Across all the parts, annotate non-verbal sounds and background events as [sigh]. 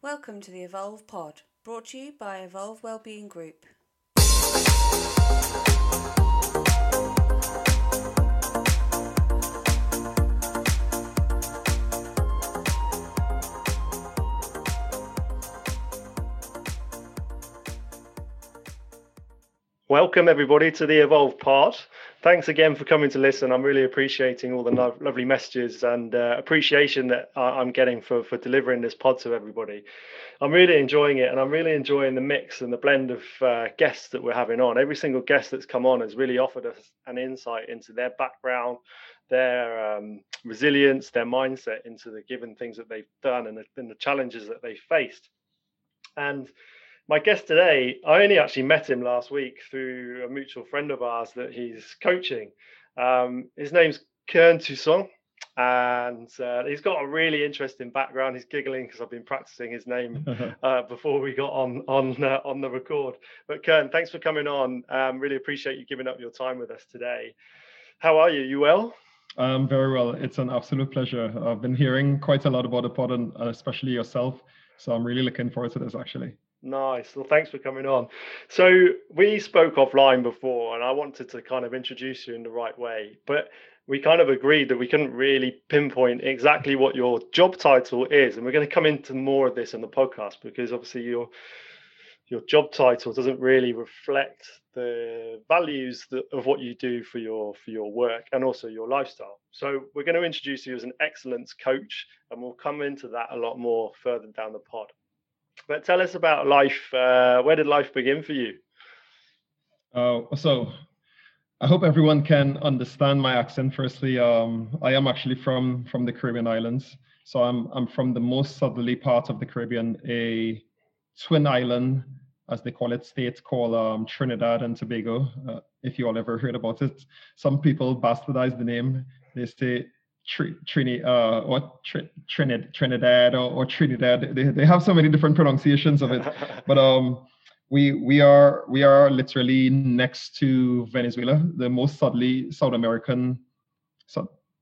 Welcome to the Evolve Pod, brought to you by Evolve Wellbeing Group. Welcome everybody to the Evolve Pod. Thanks again for coming to listen. I'm really appreciating all the lo- lovely messages and uh, appreciation that I- I'm getting for for delivering this pod to everybody. I'm really enjoying it, and I'm really enjoying the mix and the blend of uh, guests that we're having on. Every single guest that's come on has really offered us an insight into their background, their um, resilience, their mindset into the given things that they've done and the, and the challenges that they faced. And my guest today, I only actually met him last week through a mutual friend of ours that he's coaching. Um, his name's Kern Toussaint, and uh, he's got a really interesting background. He's giggling because I've been practicing his name [laughs] uh, before we got on on uh, on the record. But Kern, thanks for coming on. Um, really appreciate you giving up your time with us today. How are you? You well? Um, very well. It's an absolute pleasure. I've been hearing quite a lot about the pod, and especially yourself. So I'm really looking forward to this. Actually. Nice. Well, thanks for coming on. So we spoke offline before, and I wanted to kind of introduce you in the right way, but we kind of agreed that we couldn't really pinpoint exactly what your job title is, and we're going to come into more of this in the podcast because obviously your your job title doesn't really reflect the values that, of what you do for your for your work and also your lifestyle. So we're going to introduce you as an excellence coach, and we'll come into that a lot more further down the pod. But tell us about life. Uh, where did life begin for you? Uh, so, I hope everyone can understand my accent. Firstly, um, I am actually from from the Caribbean islands, so I'm I'm from the most southerly part of the Caribbean, a twin island, as they call it, state called um, Trinidad and Tobago. Uh, if you all ever heard about it, some people bastardize the name. They say Trini, uh, or Trinidad, Trinidad or, or, Trinidad. They, they have so many different pronunciations of it. [laughs] but um, we we are we are literally next to Venezuela, the most southerly South American,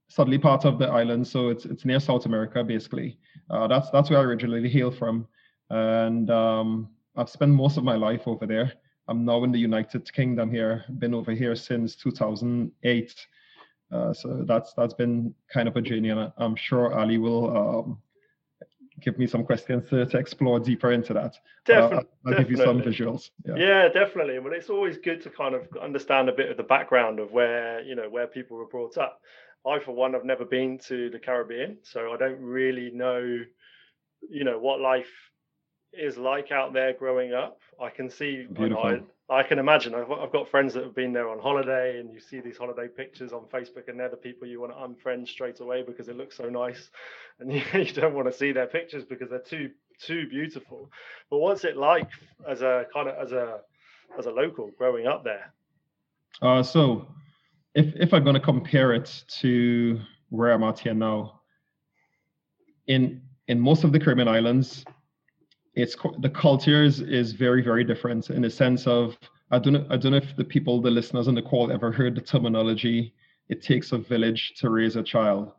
southerly part of the island. So it's it's near South America basically. Uh, that's that's where I originally hail from, and um, I've spent most of my life over there. I'm now in the United Kingdom here. Been over here since 2008 uh, so that's that's been kind of a journey, and I'm sure Ali will um, give me some questions to, to explore deeper into that. Definitely, I'll, I'll give you some visuals. Yeah. yeah, definitely. Well, it's always good to kind of understand a bit of the background of where you know where people were brought up. I, for one, have never been to the Caribbean, so I don't really know, you know, what life is like out there growing up. I can see Beautiful. I can imagine. I've, I've got friends that have been there on holiday, and you see these holiday pictures on Facebook, and they're the people you want to unfriend straight away because it looks so nice, [laughs] and you, you don't want to see their pictures because they're too too beautiful. But what's it like as a kind of as a as a local growing up there? Uh, so, if if I'm going to compare it to where I'm at here now, in in most of the Caribbean islands, it's the culture is, is very very different in the sense of I don't know I don't know if the people the listeners on the call ever heard the terminology it takes a village to raise a child.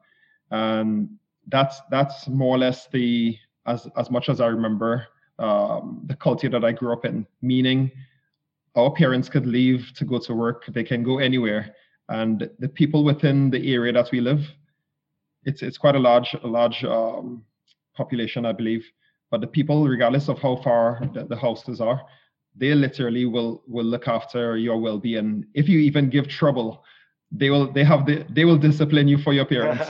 And that's that's more or less the as as much as I remember um, the culture that I grew up in meaning our parents could leave to go to work they can go anywhere. And the people within the area that we live it's it's quite a large a large um, population I believe but the people, regardless of how far the, the houses are, they literally will will look after your well-being. If you even give trouble, they will they have the they will discipline you for your parents.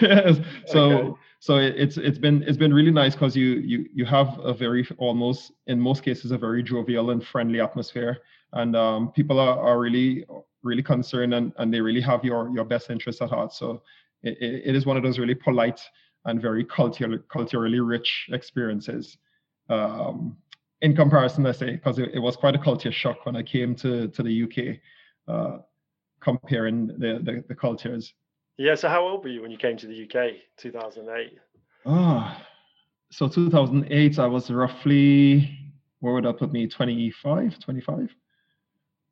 [laughs] [laughs] so okay. so it's it's been it's been really nice because you you you have a very almost in most cases a very jovial and friendly atmosphere, and um, people are, are really really concerned and, and they really have your your best interests at heart. So it, it is one of those really polite and very culturally culturally rich experiences. Um, in comparison, I say, because it, it, was quite a culture shock when I came to, to the UK, uh, comparing the, the, the, cultures. Yeah, so how old were you when you came to the UK, 2008? Ah, oh, so 2008, I was roughly, where would that put me, 25, 25?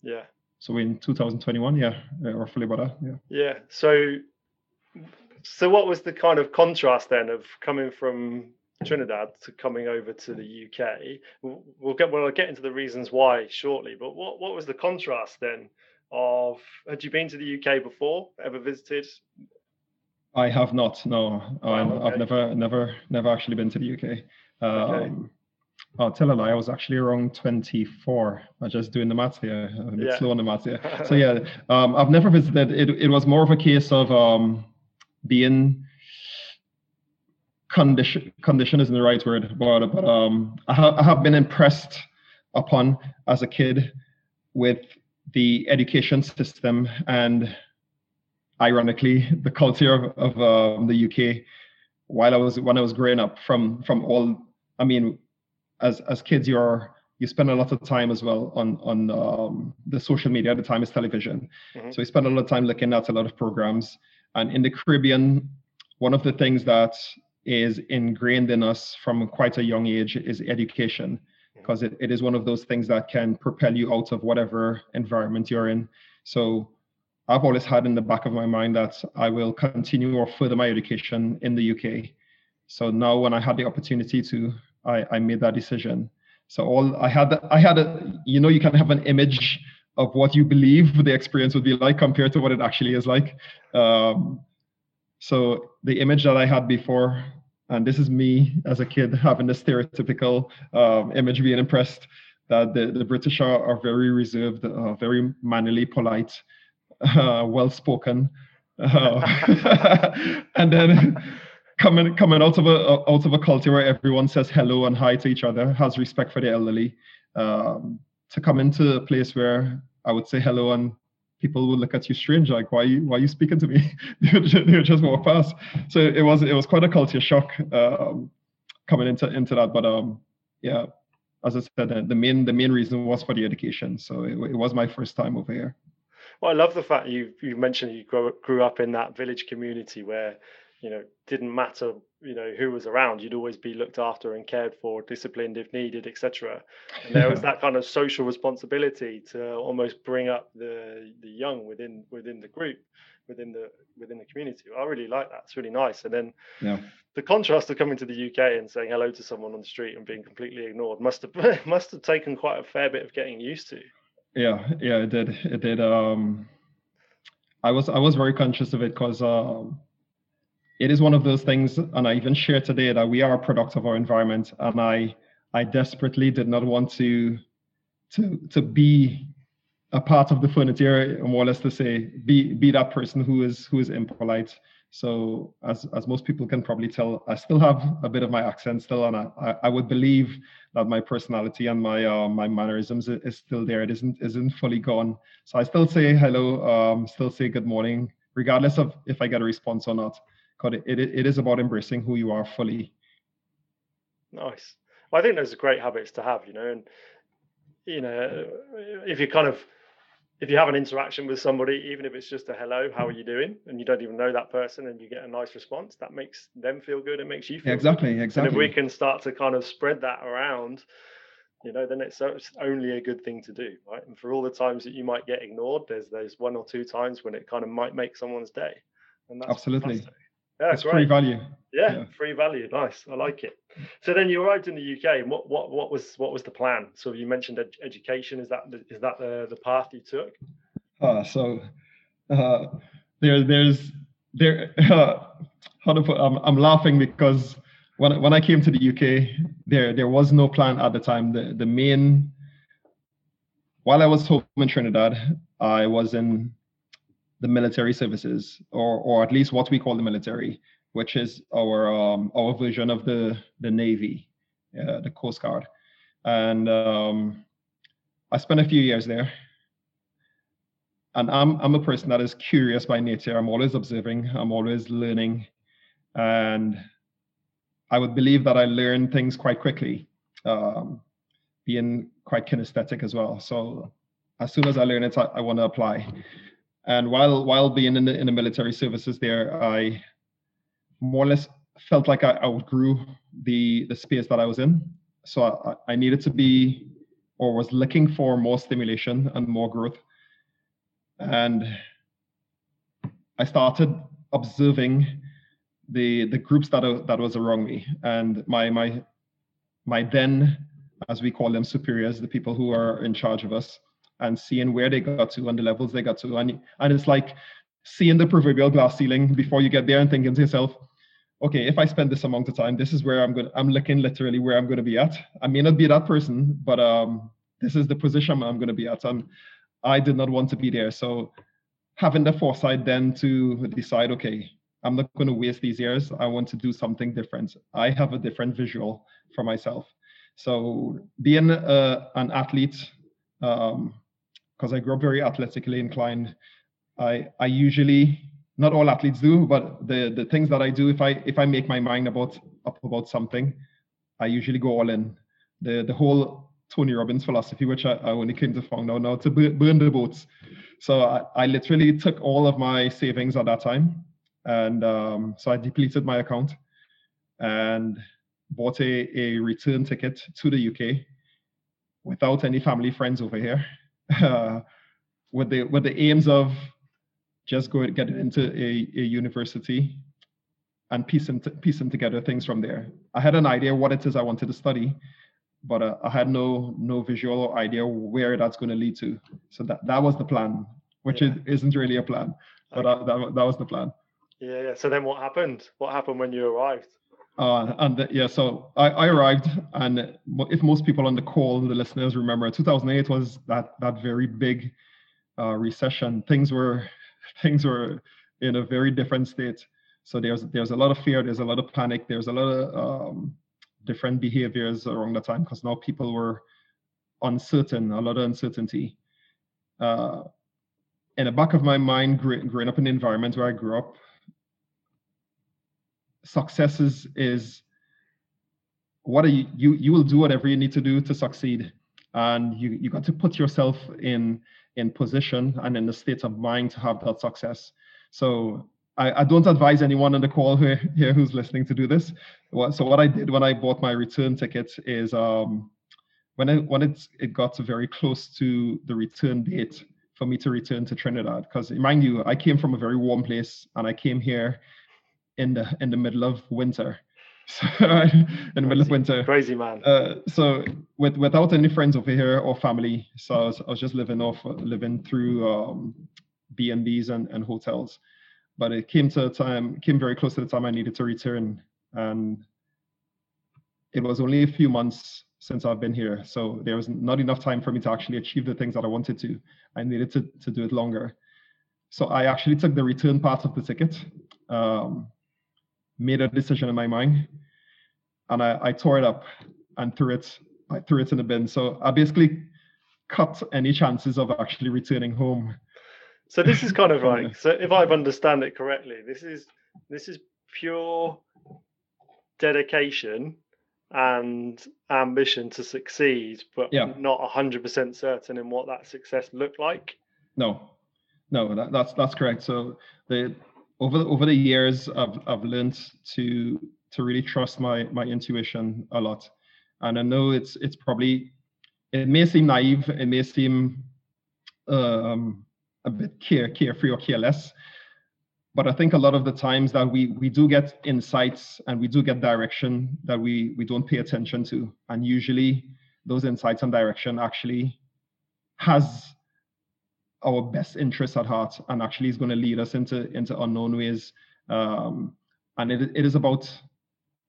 Yeah. So in 2021, yeah, roughly about that, yeah. Yeah, so so what was the kind of contrast then of coming from Trinidad to coming over to the UK. We'll get well, I'll get into the reasons why shortly. But what what was the contrast then? Of had you been to the UK before? Ever visited? I have not. No, oh, okay. I've never, never, never actually been to the UK. Um, okay. I'll tell a lie. I was actually around 24. I'm just doing the maths here. I'm a bit yeah. slow on the maths here. [laughs] so yeah, um, I've never visited. It, it was more of a case of um, being condition. Condition isn't the right word, but but um, I, ha- I have been impressed upon as a kid with the education system and ironically the culture of, of um, the UK while I was when I was growing up from from all I mean as as kids you're you spend a lot of time as well on on um, the social media at the time is television mm-hmm. so we spend a lot of time looking at a lot of programs and in the Caribbean one of the things that is ingrained in us from quite a young age is education because it, it is one of those things that can propel you out of whatever environment you're in. So I've always had in the back of my mind that I will continue or further my education in the UK. So now when I had the opportunity to, I, I made that decision. So all I had, I had a, you know, you can have an image of what you believe the experience would be like compared to what it actually is like. Um, so the image that I had before and this is me as a kid having the stereotypical um, image being impressed that the, the British are, are very reserved, uh, very mannerly, polite, uh, well spoken. Uh, [laughs] and then coming coming out of a out of a culture where everyone says hello and hi to each other, has respect for the elderly, um, to come into a place where I would say hello and people would look at you strange, like why you why are you speaking to me? [laughs] they, would just, they would just walk past. So it was it was quite a culture shock um, coming into into that. But um, yeah, as I said, the, main the main reason was for the education. So it, it was my first time over here. Well, I love the fact you you mentioned you grew up in that village community where you know didn't matter you know who was around. You'd always be looked after and cared for disciplined if needed etc and there was [laughs] that kind of social responsibility to almost bring up the the young within within the group within the within the community. I really like that. It's really nice. And then yeah. the contrast of coming to the uk and saying hello to someone on the street and being completely ignored must have [laughs] must have taken quite a fair bit of getting used to. Yeah. Yeah it did. It did um i was i was very conscious of it because um it is one of those things, and I even share today that we are a product of our environment, and I I desperately did not want to to to be a part of the furniture, more or less to say, be be that person who is who is impolite. So as as most people can probably tell, I still have a bit of my accent still, and I, I would believe that my personality and my uh, my mannerisms is still there. It isn't isn't fully gone. So I still say hello, um, still say good morning, regardless of if I get a response or not because it, it, it is about embracing who you are fully. Nice. Well, I think those are great habits to have, you know, and you know, if you kind of if you have an interaction with somebody, even if it's just a hello, how are you doing, and you don't even know that person, and you get a nice response, that makes them feel good. It makes you feel exactly, good. exactly. And if we can start to kind of spread that around, you know, then it's, it's only a good thing to do, right? And for all the times that you might get ignored, there's there's one or two times when it kind of might make someone's day, and that's absolutely. Fantastic. Yeah, it's great. free value. Yeah, yeah, free value. Nice. I like it. So then you arrived in the UK, and what what what was what was the plan? So you mentioned ed- education. Is that the, that the the path you took? Uh, so uh, there there's there uh, how to put I'm I'm laughing because when when I came to the UK, there there was no plan at the time. The the main while I was home in Trinidad, I was in the military services, or or at least what we call the military, which is our um, our version of the the Navy, uh, the Coast Guard, and um, I spent a few years there. And I'm I'm a person that is curious by nature. I'm always observing. I'm always learning, and I would believe that I learn things quite quickly, um, being quite kinesthetic as well. So as soon as I learn it, I, I want to apply. And while while being in the in the military services there, I more or less felt like I outgrew the the space that I was in. So I, I needed to be or was looking for more stimulation and more growth. And I started observing the the groups that are, that was around me and my my my then as we call them superiors the people who are in charge of us and seeing where they got to and the levels they got to and and it's like seeing the proverbial glass ceiling before you get there and thinking to yourself okay if i spend this amount of time this is where i'm going i'm looking literally where i'm going to be at i may not be that person but um this is the position i'm going to be at and i did not want to be there so having the foresight then to decide okay I'm not going to waste these years. I want to do something different. I have a different visual for myself. So being a, an athlete, because I grew up very athletically inclined, I I usually not all athletes do, but the the things that I do, if I if I make my mind about up about something, I usually go all in. The the whole Tony Robbins philosophy, which I, I only came to find out now, to burn the boats. So I, I literally took all of my savings at that time and um, so I depleted my account and bought a, a return ticket to the UK without any family friends over here, [laughs] uh, with the with the aims of just going get into a, a university and piecing piecing together things from there. I had an idea what it is I wanted to study, but uh, I had no no visual idea where that's going to lead to. So that that was the plan, which yeah. is, isn't really a plan, but uh, that, that was the plan. Yeah, yeah. So then what happened? What happened when you arrived? Uh, and yeah, so I, I arrived, and if most people on the call, the listeners remember, 2008 was that that very big uh, recession. Things were [laughs] things were in a very different state. So there's there's a lot of fear, there's a lot of panic, there's a lot of um, different behaviors around the time because now people were uncertain, a lot of uncertainty. Uh, in the back of my mind, growing up in the environment where I grew up, success is, what are you, you you will do whatever you need to do to succeed. And you you got to put yourself in in position and in the state of mind to have that success. So I, I don't advise anyone on the call here, here who's listening to do this. So what i did when i bought my return ticket is um when it when it, it got very close to the return date for me to return to trinidad. Because mind you i came from a very warm place and i came here in the in the middle of winter. [laughs] So, in the middle of winter. Crazy man. Uh, so with without any friends over here or family, so I was, I was just living off living through um, B and B's and, and hotels. But it came to a time, came very close to the time I needed to return, and it was only a few months since I've been here. So there was not enough time for me to actually achieve the things that I wanted to. I needed to, to do it longer. So I actually took the return part of the ticket. Um, made a decision in my mind and I, I tore it up and threw it I threw it in the bin. So I basically cut any chances of actually returning home. So this is kind of like [laughs] so if I've understand it correctly, this is this is pure dedication and ambition to succeed, but yeah. not hundred percent certain in what that success looked like. No, no, that, that's that's correct. So the over the, over the years, I've I've learned to to really trust my my intuition a lot, and I know it's it's probably it may seem naive, it may seem um, a bit care carefree or careless, but I think a lot of the times that we we do get insights and we do get direction that we we don't pay attention to, and usually those insights and direction actually has our best interests at heart and actually is going to lead us into into unknown ways. Um, and it, it is about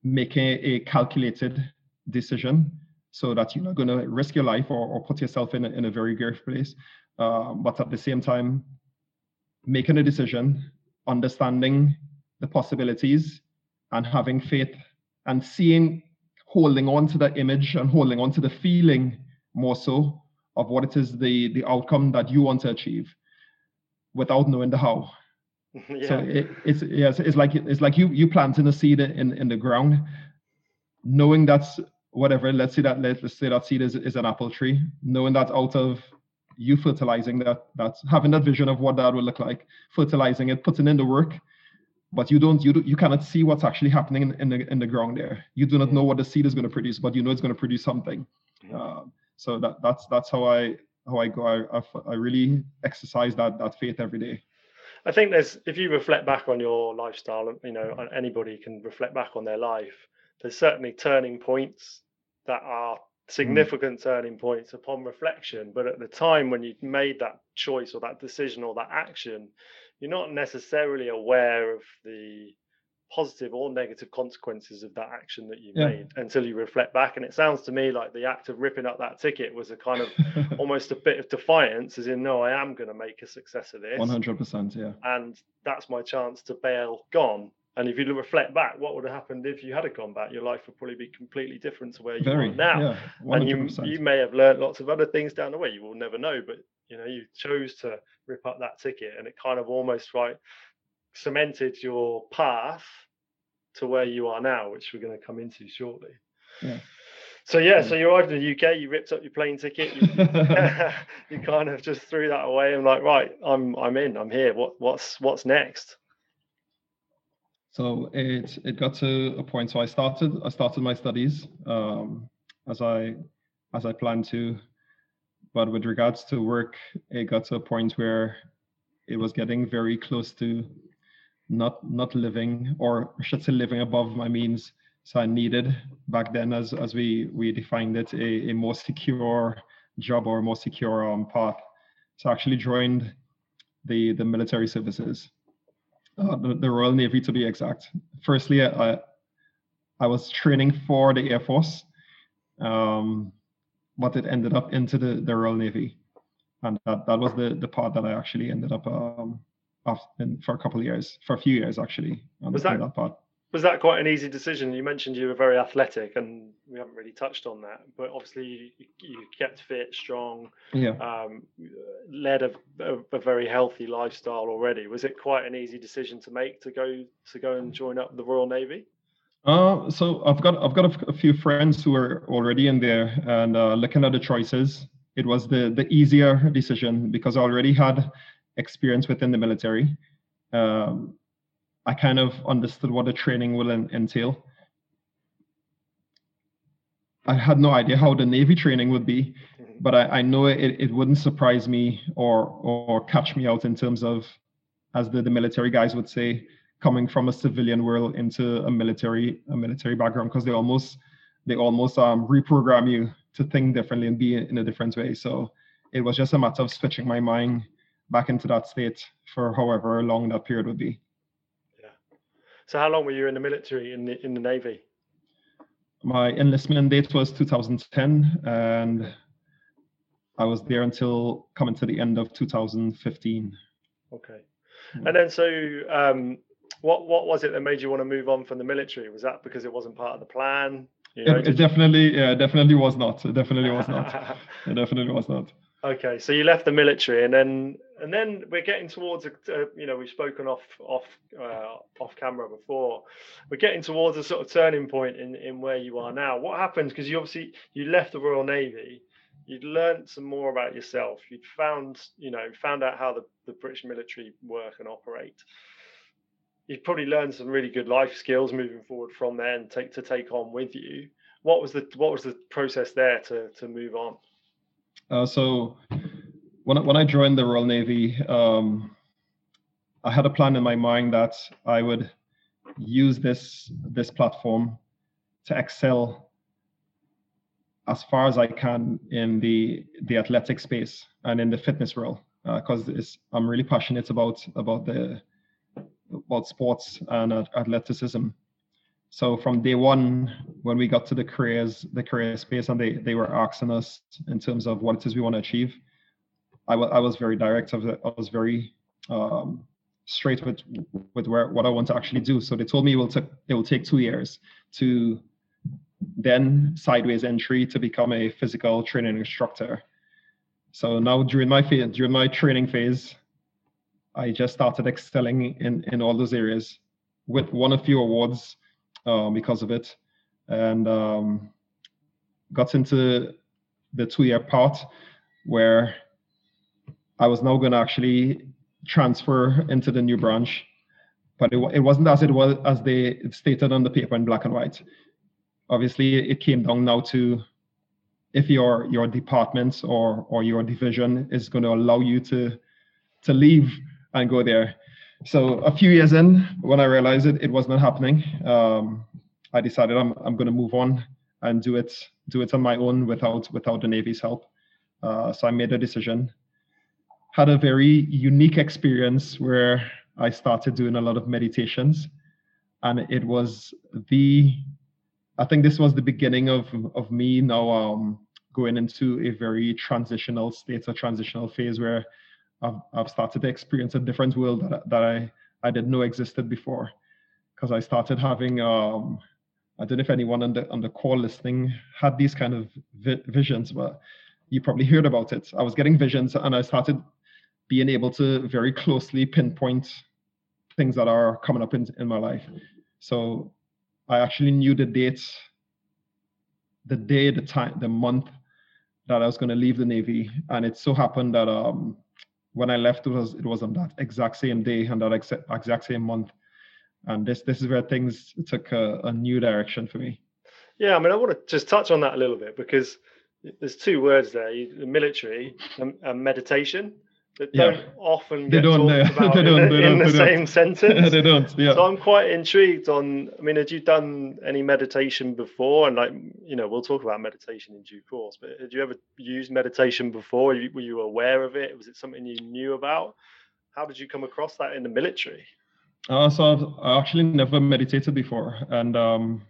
making a calculated decision so that you're not going to risk your life or, or put yourself in a, in a very grave place. Uh, but at the same time making a decision understanding the possibilities and having faith and seeing holding on to the image and holding on to the feeling more so of what it is the the outcome that you want to achieve without knowing the how. [laughs] Yeah. so it, it's yes it's like it's like you you planting a seed in in the ground knowing that's whatever let's say that let, let's say that seed is, is an apple tree knowing that out of you fertilizing that that's having that vision of what that will look like fertilizing it putting in the work but you don't you do, you cannot see what's actually happening in, in the in the ground there. You do not know what the seed is going to produce but you know it's going to produce something. Uh, so that that's that's how I how I go. I I, I really exercise that that faith every day. I think there's if you reflect back on your lifestyle, you know, anybody can reflect back on their life. There's certainly turning points that are mm. significant mm. turning points upon reflection. But at the time when you made that choice or that decision or that action, you're not necessarily aware of the positive or negative consequences of that action that you yeah. made until you reflect back. And it sounds to me like the act of ripping up that ticket was a kind of [laughs] almost a bit of defiance, as in, no, I am going to make a success of this. 100%, yeah. And that's my chance to bail gone. And if you reflect back, what would have happened if you had gone back? Your life would probably be completely different to where you Very, are now. Yeah, and you you may have learned lots of other things down the way. You will never know, but you know you chose to rip up that ticket, and it kind of almost like cemented your path to where you are now, which we're going to come into shortly. Yeah. So yeah, so you arrived in the UK, you ripped up your plane ticket, you, [laughs] [laughs] you kind of just threw that away and like, right, I'm I'm in, I'm here. What what's what's next? So it it got to a point. So I started I started my studies um, as I as I planned to, but with regards to work, it got to a point where it was getting very close to not not living or I should say living above my means. So I needed back then, as as we we defined it, a, a more secure job or a more secure um, path. So I actually joined the the military services, uh, the, the Royal Navy to be exact. Firstly, I I was training for the Air Force, um, but it ended up into the, the Royal Navy, and that, that was the the part that I actually ended up um, for a couple of years, for a few years actually. Was that, that part. Was that quite an easy decision? You mentioned you were very athletic, and we haven't really touched on that. But obviously, you, you kept fit, strong. Yeah. Um, led a, a, a, very healthy lifestyle already. Was it quite an easy decision to make to go to go and join up the Royal Navy? Uh, so I've got I've got a, a few friends who are already in there, and uh, looking at the choices, it was the the easier decision because I already had experience within the military, um, I kind of understood what the training will entail. I had no idea how the Navy training would be, but I, I know it, it wouldn't surprise me or or catch me out in terms of, as the, the military guys would say, coming from a civilian world into a military a military background because they almost they almost um, reprogram you to think differently and be in a different way. So it was just a matter of switching my mind back into that state for however long that period would be. Yeah. So how long were you in the military in the in the navy? My enlistment date was 2010, and I was there until coming to the end of 2015. Okay. Hmm. And then so um, what what was it that made you want to move on from the military? Was that because it wasn't part of the plan? You know, it, it definitely, yeah, definitely was not. It definitely was not. [laughs] it definitely was not. Okay, so you left the military, and then and then we're getting towards a, uh, you know we've spoken off off uh, off camera before. We're getting towards a sort of turning point in in where you are now. What happens Because you obviously you left the Royal Navy, you'd learned some more about yourself. You'd found you know found out how the, the British military work and operate. You'd probably learned some really good life skills moving forward from there and take to take on with you. What was the what was the process there to to move on? Uh, so when when I joined the Royal Navy, um, I had a plan in my mind that I would use this this platform to excel as far as I can in the the athletic space and in the fitness world because uh, I'm really passionate about about the about sports and uh, athleticism. So from day one, when we got to the careers, the career space, and they they were asking us in terms of what it is we want to achieve, I, w- I was very direct. I was, I was very um, straight with with where what I want to actually do. So they told me it will take it will take two years to then sideways entry to become a physical training instructor. So now during my during my training phase, I just started excelling in in all those areas with won a few awards um, because of it, and um, got into the two-year part where I was now going to actually transfer into the new branch, but it, it wasn't as it was as they stated on the paper in black and white. Obviously, it came down now to if your your department or or your division is going to allow you to to leave and go there. so a few years in, when I realized it, it was not happening, um, I decided I'm I'm going to move on and do it do it on my own without without the Navy's help. Uh, so I made a decision. Had a very unique experience where I started doing a lot of meditations, and it was the I think this was the beginning of of me now um, going into a very transitional state, a transitional phase where I've, I've started to experience a different world that, that I, I didn't know existed before. Because I started having, um, I don't know if anyone on the, on the call listening had these kind of vi- visions, but you probably heard about it. I was getting visions and I started being able to very closely pinpoint things that are coming up in, in my life. So I actually knew the dates, the day, the time, the month that I was going to leave the Navy. And it so happened that um, when I left, it was it was on that exact same day and that exact exact same month. And this this is where things took a, a new direction for me. Yeah, I mean, I want to just touch on that a little bit because there's two words there: the military and, and meditation that don't yeah. often get don't, talked [laughs] about in, don't, in the same sentence. [laughs] they don't. Yeah. So I'm quite intrigued on. I mean, had you done any meditation before? And like, you know, we'll talk about meditation in due course. But had you ever used meditation before? Were you aware of it? Was it something you knew about? How did you come across that in the military? Uh, so I've, I actually never meditated before, and um,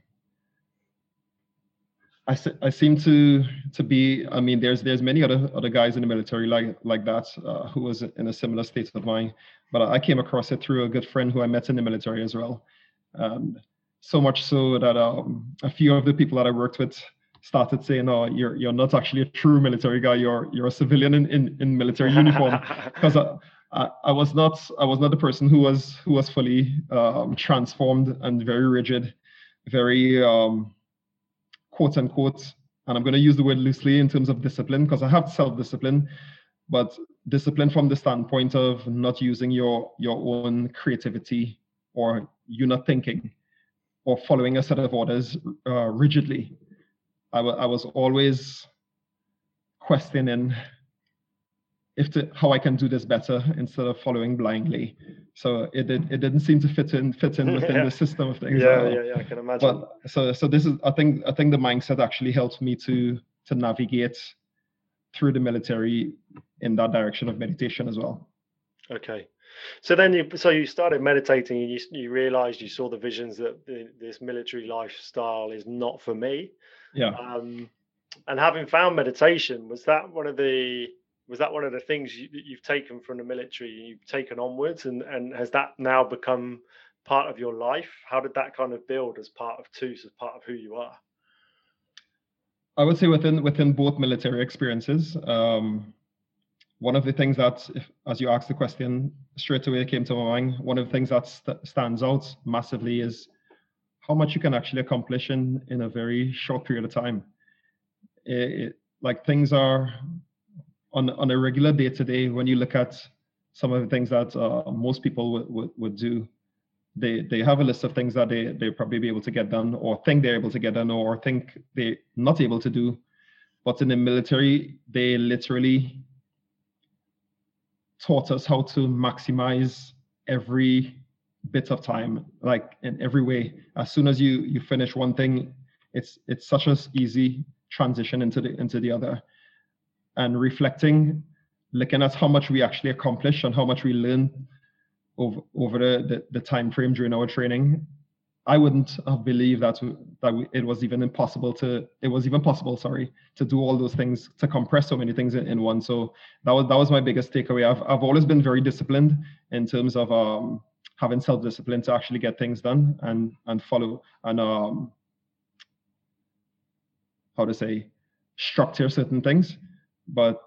I, I seem to to be. I mean, there's there's many other other guys in the military like like that uh, who was in a similar state of mind. But I came across it through a good friend who I met in the military as well. And so much so that um, a few of the people that I worked with started saying, "Oh, you're you're not actually a true military guy. You're you're a civilian in in, in military uniform." [laughs] Because I, I, I, was not I was not the person who was who was fully um, transformed and very rigid, very um, quote unquote, and I'm going to use the word loosely in terms of discipline because I have self discipline, but discipline from the standpoint of not using your your own creativity or you not thinking or following a set of orders uh, rigidly. I, w- I was always questioning if to, how I can do this better instead of following blindly. So it did, it didn't seem to fit in fit in within yeah. the [laughs] system of things. Yeah, yeah, yeah. I can imagine. But so so this is I think I think the mindset actually helped me to to navigate through the military in that direction of meditation as well. Okay. So then you so you started meditating and you you realized you saw the visions that the, this military lifestyle is not for me. Yeah. Um, and having found meditation, was that one of the was that one of the things you, you've taken from the military you've taken onwards and and has that now become part of your life? How did that kind of build as part of TUS as part of who you are? I would say within within both military experiences um, one of the things that if, as you asked the question straight away came to my mind one of the things that st- stands out massively is how much you can actually accomplish in in a very short period of time. It, it, like things are on on a regular day to day when you look at some of the things that uh, most people would, would, would do they they have a list of things that they they probably be able to get done or think they're able to get done or think they're not able to do. But in the military they literally taught us how to maximize every bit of time like in every way. As soon as you you finish one thing it's it's such a easy transition into the into the other and reflecting, looking at how much we actually accomplished and how much we learned over over the, the, the time frame during our training. I wouldn't have believed that that it was even impossible to it was even possible sorry to do all those things to compress so many things in, in one. So that was that was my biggest takeaway. I've I've always been very disciplined in terms of um, having self discipline to actually get things done and and follow and um, how to say structure certain things but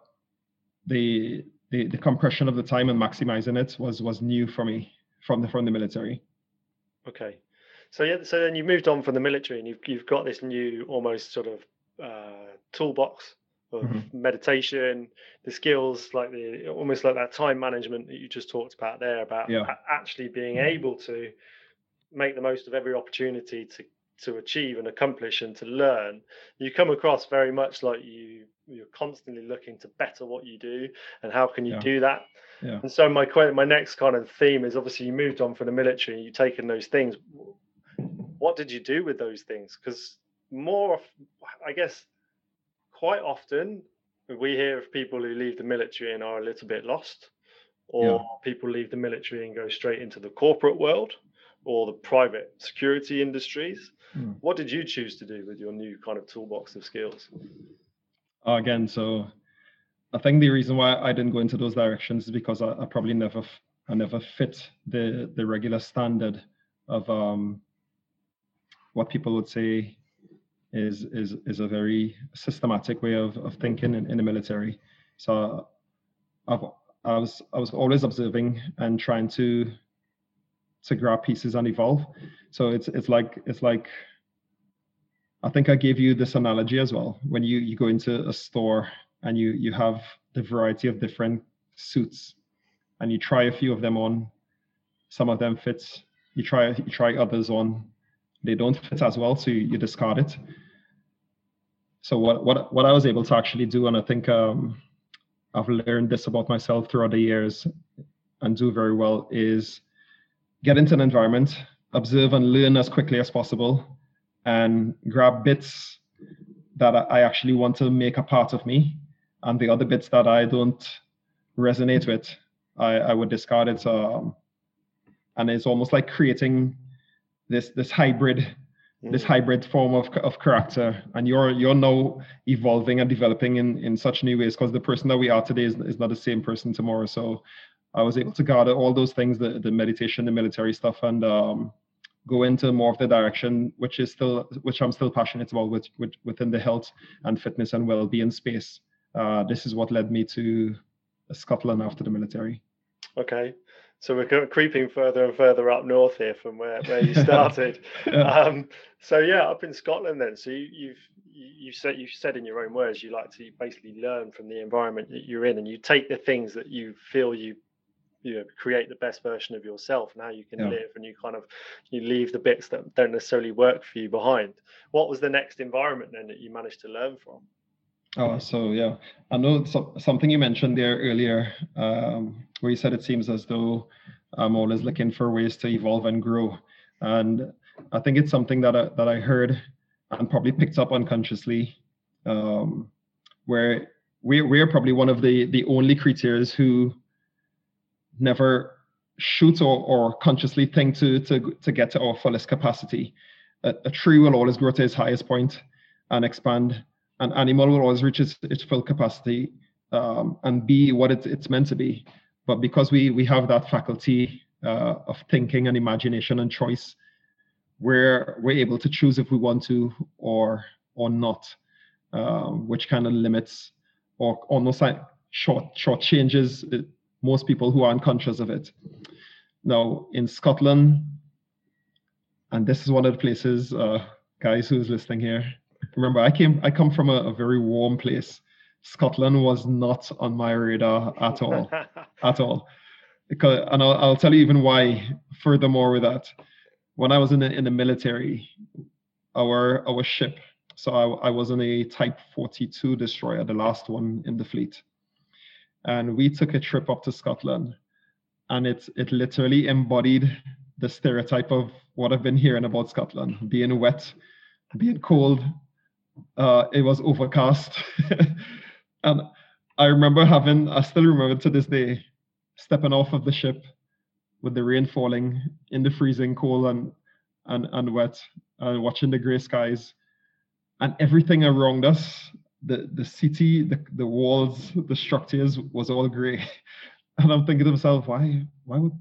the, the the compression of the time and maximizing it was was new for me from the from the military. Okay, so yeah, so then you moved on from the military and you've you've got this new almost sort of uh, toolbox of mm-hmm. meditation, the skills like the almost like that time management that you just talked about there about yeah. actually being able to make the most of every opportunity to to achieve and accomplish and to learn, you come across very much like you you're constantly looking to better what you do and how can you Yeah. do that. Yeah. And so my my next kind of theme is obviously you moved on from the military and you've taken those things. What did you do with those things? Because more, of- I guess, quite often we hear of people who leave the military and are a little bit lost, or Yeah. people leave the military and go straight into the corporate world or the private security industries. Hmm. What did you choose to do with your new kind of toolbox of skills? again so i think the reason why i didn't go into those directions is because i, I probably never I never fit the the regular standard of um what people would say is is is a very systematic way of, of thinking in, in the military so I've, i was i was always observing and trying to to grab pieces and evolve so it's it's like it's like I think I gave you this analogy as well. When you you go into a store and you you have the variety of different suits, and you try a few of them on, some of them fit. You try you try others on, they don't fit as well, so you, you discard it. So what what what I was able to actually do, and I think um, I've learned this about myself throughout the years, and do very well, is get into an environment, observe and learn as quickly as possible and grab bits that I actually want to make a part of me, and the other bits that I don't resonate with, I, I would discard it. Um, and it's almost like creating this this hybrid this Mm. hybrid form of, of character and you're you're now evolving and developing in in such new ways because the person that we are today is, is not the same person tomorrow so i was able to gather all those things the, the meditation the military stuff and um, go into more of the direction which is still which i'm still passionate about with, with within the health and fitness and well-being space uh, this is what led me to scotland after the military Okay, so we're creeping further and further up north here from where, where you [laughs] started. Yeah. um, so yeah, up in Scotland then. So you, you've you you said you said in your own words you like to basically learn from the environment that you're in, and you take the things that you feel you you know, create the best version of yourself and how you can Yeah. live, and you kind of you leave the bits that don't necessarily work for you behind. What was the next environment then that you managed to learn from? Oh, so yeah, I know so, something you mentioned there earlier, um, where you said it seems as though I'm always looking for ways to evolve and grow, and I think it's something that I, that I heard and probably picked up unconsciously, um, where we're we're probably one of the the only creatures who never shoot or, or consciously think to to to get to our fullest capacity. A, a tree will always grow to its highest point and expand an animal will always reach its, its full capacity um, and be what it, it's meant to be. But because we we have that faculty uh, of thinking and imagination and choice, we're we're able to choose if we want to or or not, um, which kind of limits or almost like short short changes most people who aren't conscious of it. Now in Scotland, and this is one of the places, uh, guys who's listening here, remember i came i come from a, a very warm place. Scotland was not on my radar at all [laughs] at all. Because and I'll, I'll tell you even why furthermore with that. When i was in the, in the military our our ship so I, I was in a type 42 destroyer the last one in the fleet and we took a trip up to scotland and it it literally embodied the stereotype of what i've been hearing about scotland being wet being cold uh, it was overcast. [laughs] and I remember having, I still remember to this day, stepping off of the ship with the rain falling in the freezing cold and, and, and wet and watching the gray skies and everything around us, the, the city, the, the walls, the structures was all gray. [laughs] And I'm thinking to myself, why, why would,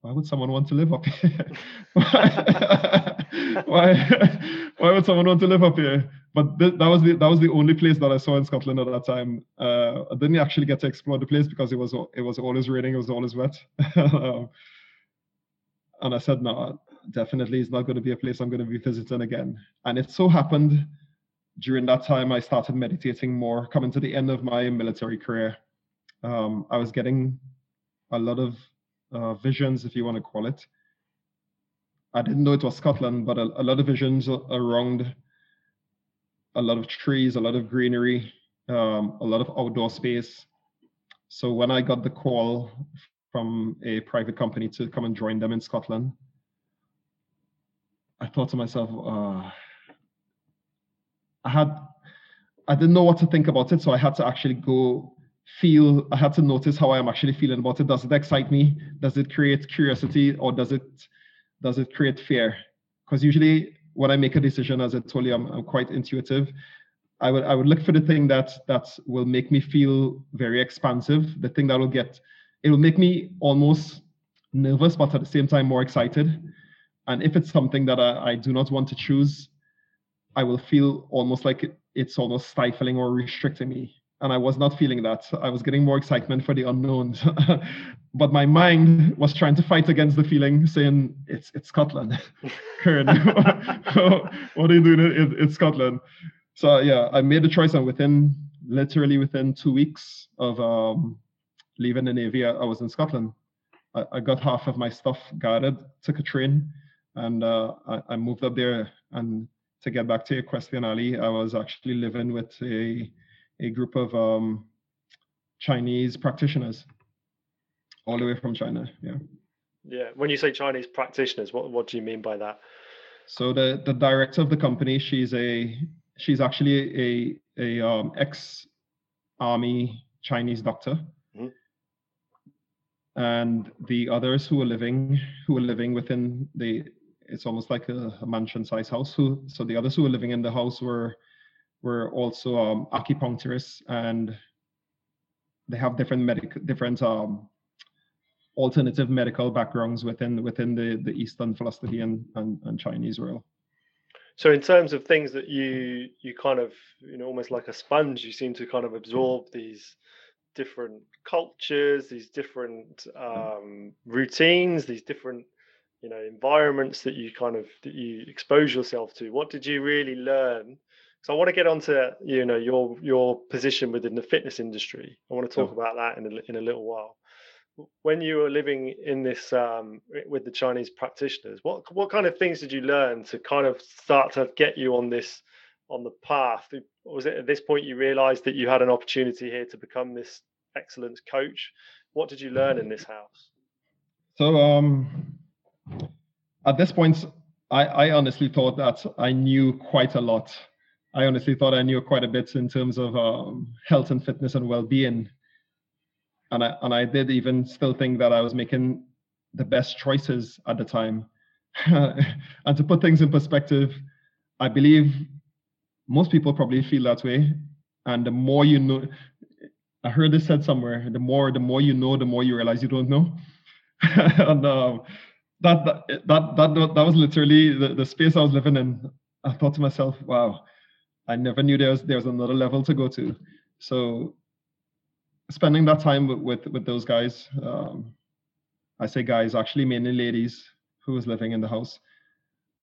why would someone want to live up here? [laughs] why, [laughs] why, why would someone want to live up here? But th- that was the that was the only place that I saw in Scotland at that time. Uh, I didn't actually get to explore the place because it was it was always raining, it was always wet. Um, and I said, no, definitely, it's not going to be a place I'm going to be visiting again. And it so happened during that time I started meditating more, coming to the end of my military career. Um, I was getting a lot of uh, visions, if you want to call it, I didn't know it was Scotland, but a, a lot of visions around a lot of trees, a lot of greenery, um, a lot of outdoor space. So when I got the call from a private company to come and join them in Scotland, I thought to myself, uh, I had, I didn't know what to think about it, so I had to actually go feel. I had to notice how I am actually feeling about it. Does it excite me? Does it create curiosity, or does it, does it create fear? Because usually when I make a decision, as I told you, I'm, I'm quite intuitive. I would I would look for the thing that that will make me feel very expansive. The thing that will get it will make me almost nervous, but at the same time more excited. And if it's something that I, I do not want to choose, I will feel almost like it's almost stifling or restricting me. And I was not feeling that. I was getting more excitement for the unknown. [laughs] but my mind was trying to fight against the feeling, saying, It's it's Scotland. [laughs] Kern, [laughs] what are you doing in, in Scotland? So yeah, I made the choice and within literally within two weeks of um, leaving the Navy, I, I was in Scotland. I, I, got half of my stuff gathered, took a train, and uh, I, I, moved up there. And to get back to your question, Ali, I was actually living with a a group of um, Chinese practitioners, all the way from China. Yeah. Yeah. When you say Chinese practitioners, what what do you mean by that? So the the director of the company, she's a she's actually a a um, ex army Chinese doctor. Mm-hmm. And the others who were living who were living within the it's almost like a, a mansion-sized house. So the others who were living in the house were were also um, acupuncturists and they have different medical different um, alternative medical backgrounds within within the the Eastern philosophy and, and, and Chinese world. So in terms of things that you you kind of you know almost like a sponge, you seem to kind of absorb these different cultures, these different um, routines, these different you know environments that you kind of that you expose yourself to. What did you really learn? So I want to get onto you know your your position within the fitness industry. I want to talk about that in a, in a little while when you were living in this um, with the Chinese practitioners, what what kind of things did you learn to kind of start to get you on this on the path? Was it at this point you realised that you had an opportunity here to become this excellence coach? What did you learn in this house? So um, at this point, I, I honestly thought that I knew quite a lot. I honestly thought I knew quite a bit in terms of um, health and fitness and well-being and I and I did even still think that I was making the best choices at the time. [laughs] and to put things in perspective, I believe most people probably feel that way. And the more you know, I heard this said somewhere: the more the more you know, the more you realize you don't know. [laughs] and um, that, that that that that was literally the, the space I was living in. I thought to myself, wow, I never knew there was another level to go to. So spending that time with with, with those guys. Um, I say guys, actually mainly ladies who was living in the house.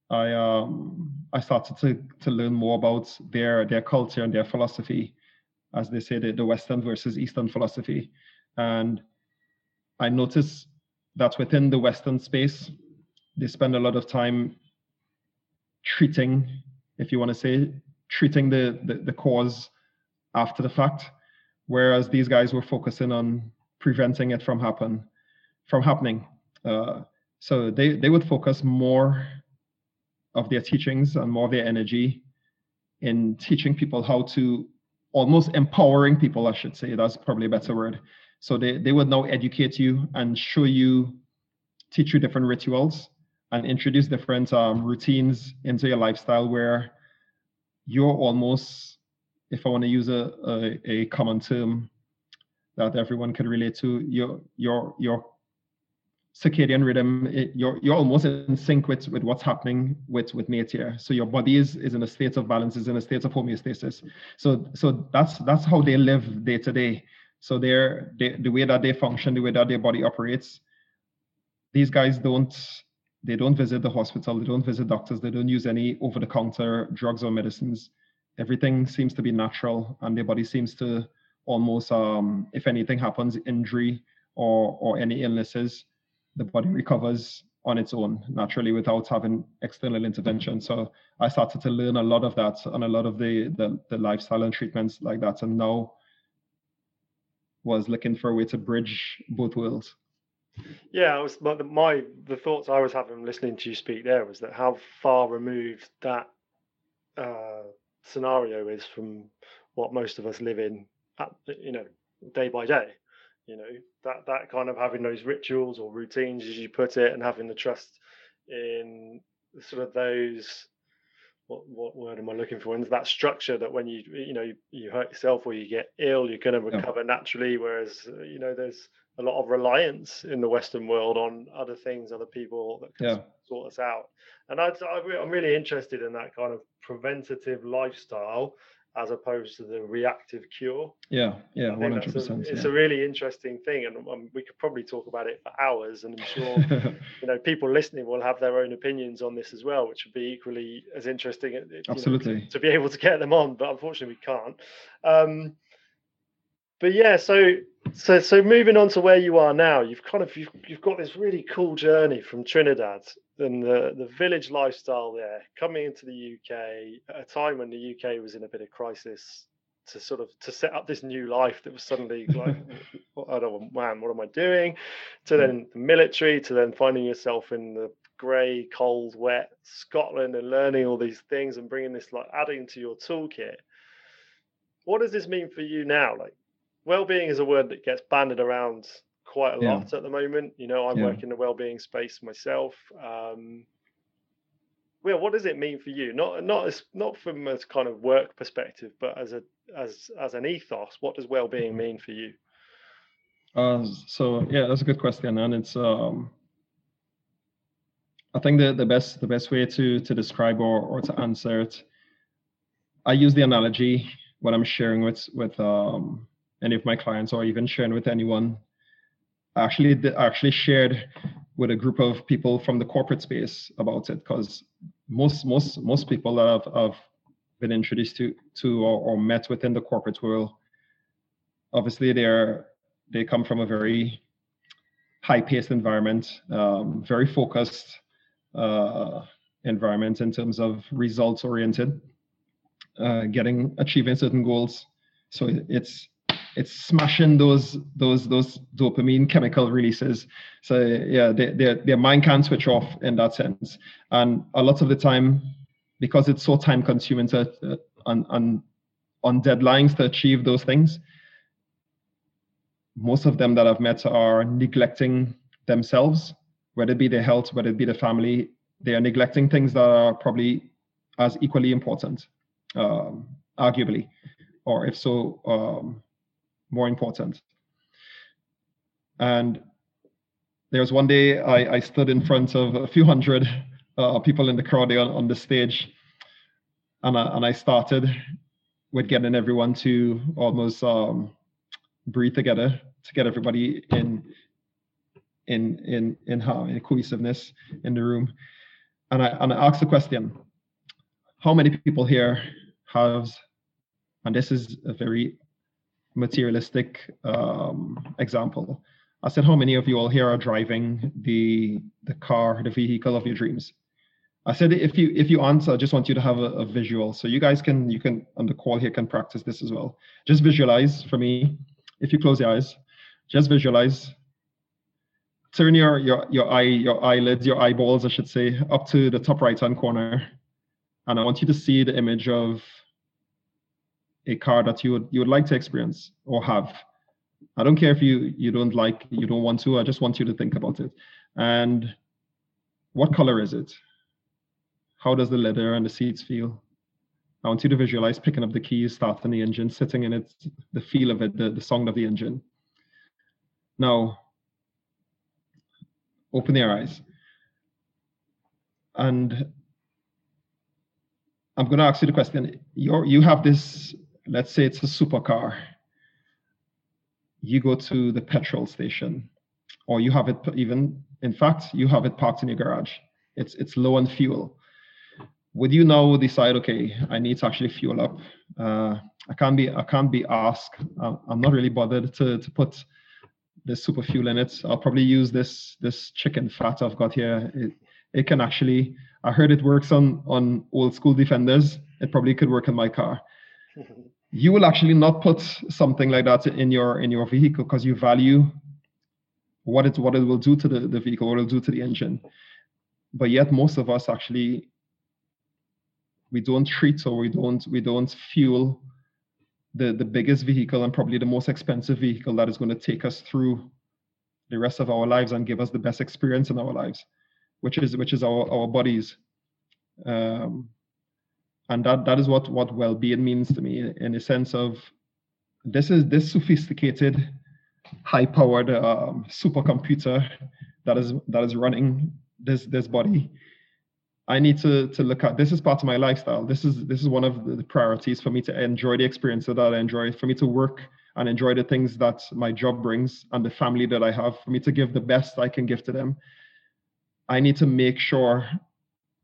I um I started to to learn more about their their culture and their philosophy, as they say the, the Western versus Eastern philosophy, and I noticed that within the Western space, they spend a lot of time treating, if you want to say, treating the, the, the cause after the fact whereas these guys were focusing on preventing it from happen from happening. Uh, so they they would focus more of their teachings and more of their energy in teaching people how to almost empowering people, I should say. That's probably a better word. So they, they would now educate you and show you, teach you different rituals and introduce different um, routines into your lifestyle where you're almost if I want to use a, a, a common term that everyone can relate to, your your your circadian rhythm, it, you're you're almost in sync with with what's happening with with nature. So your body is is in a state of balance, is in a state of homeostasis. So so that's that's how they live day to day. So they're they, the way that they function, the way that their body operates. These guys don't they don't visit the hospital, they don't visit doctors, they don't use any over-the-counter drugs or medicines everything seems to be natural and their body seems to almost um, if anything happens injury or or any illnesses the body recovers on its own naturally without having external intervention. So I started to learn a lot of that and a lot of the the, the lifestyle and treatments like that, and now was looking for a way to bridge both worlds. Yeah, I was but my the thoughts I was having listening to you speak there was that how far removed that uh, scenario is from what most of us live in, at, you know, day by day. You know that that kind of having those rituals or routines, as you put it, and having the trust in sort of those what what word am I looking for? And that structure that when you you know you, you hurt yourself or you get ill, you're going to recover yeah. naturally. Whereas uh, you know there's a lot of reliance in the Western world on other things, other people that can yeah. sort us out. And I, I'm really interested in that kind of preventative lifestyle as opposed to the reactive cure. Yeah, yeah, one hundred percent. It's a really interesting thing, and um, we could probably talk about it for hours. And I'm [laughs] sure you know people listening will have their own opinions on this as well, which would be equally as interesting. Absolutely, know, to, to, be able to get them on, but unfortunately we can't. Um, but yeah, so so so moving on to where you are now, you've kind of you've, you've got this really cool journey from Trinidad and the the village lifestyle there, coming into the UK at a time when the UK was in a bit of crisis to sort of to set up this new life that was suddenly [laughs] like I don't man, what am I doing? To then mm. the military, to then finding yourself in the grey, cold, wet Scotland and learning all these things and bringing this like adding to your toolkit. What does this mean for you now? Like well-being is a word that gets banded around quite a yeah. lot at the moment. You know, I'm yeah. working in the well-being space myself. Um, well, what does it mean for you? Not not as not from a kind of work perspective, but as a as as an ethos. What does well-being mean for you? Uh, so yeah, that's a good question, and it's um, I think the the best the best way to to describe or or to answer it, I use the analogy when I'm sharing with with um any of my clients or even sharing with anyone. Actually actually shared with a group of people from the corporate space about it because most most most people that I've, I've been introduced to to or, or, met within the corporate world obviously they're they come from a very high paced environment um, very focused uh, environment in terms of results oriented uh, getting achieving certain goals. So it's it's smashing those those those dopamine chemical releases. So yeah, their their mind can't switch off in that sense. And a lot of the time, because it's so time consuming to uh, on on on deadlines to achieve those things, most of them that I've met are neglecting themselves, whether it be their health, whether it be the family. They are neglecting things that are probably as equally important, um, arguably, or if so, um, more important. And there was one day I, I stood in front of a few hundred uh, people in the crowd on, on the stage, and I, and I started with getting everyone to almost um, breathe together to get everybody in in in in how in cohesiveness in the room. And I and I asked the question, how many people here have, and this is a very materialistic um, example. I said, how many of you all here are driving the the car, the vehicle of your dreams? I said, if you if you answer, I just want you to have a, a visual. So you guys can you can on the call here can practice this as well. Just visualize for me. If you close your eyes, just visualize. Turn your your your eye your eyelids your eyeballs I should say up to the top right hand corner, and I want you to see the image of a car that you would you would like to experience or have. I don't care if you you don't like you don't want to. I just want you to think about it. And what color is it? How does the leather and the seats feel? I want you to visualize picking up the keys, starting the engine, sitting in it, the feel of it, the, the sound of the engine. Now, open your eyes. And I'm going to ask you the question. you you have this let's say it's a supercar you go to the petrol station or you have it even in fact you have it parked in your garage it's it's low on fuel would you now decide okay i need to actually fuel up uh, i can't be i can't be asked i'm not really bothered to, to put there's super fuel in it. I'll probably use this this chicken fat I've got here. It, it can actually I heard it works on on old school defenders. It probably could work in my car. [laughs] you will actually not put something like that in your in your vehicle because you value what it what it will do to the, the vehicle, what it'll do to the engine. But yet most of us actually we don't treat or we don't we don't fuel the the biggest vehicle and probably the most expensive vehicle that is going to take us through the rest of our lives and give us the best experience in our lives which is which is our our bodies um, and that that is what what well-being means to me in the sense of this is this sophisticated high-powered um, supercomputer that is that is running this this body I need to to look at this is part of my lifestyle. This is this is one of the priorities for me to enjoy the experience that I enjoy, for me to work and enjoy the things that my job brings and the family that I have, for me to give the best I can give to them. I need to make sure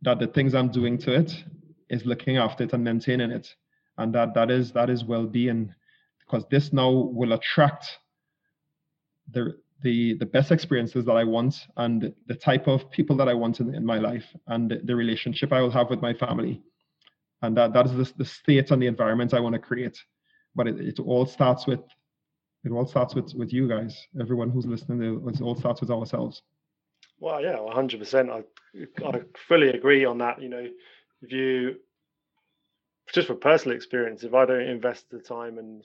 that the things I'm doing to it is looking after it and maintaining it. And that that is that is well-being because this now will attract the the the best experiences that I want and the type of people that I want in, in my life and the, the relationship I will have with my family. And that, that is the, the state and the environment I want to create. But it, it all starts with it all starts with with you guys, everyone who's listening. It all starts with ourselves. Well, yeah, 100%. I, I fully agree on that. You know, if you, just for personal experience, if I don't invest the time and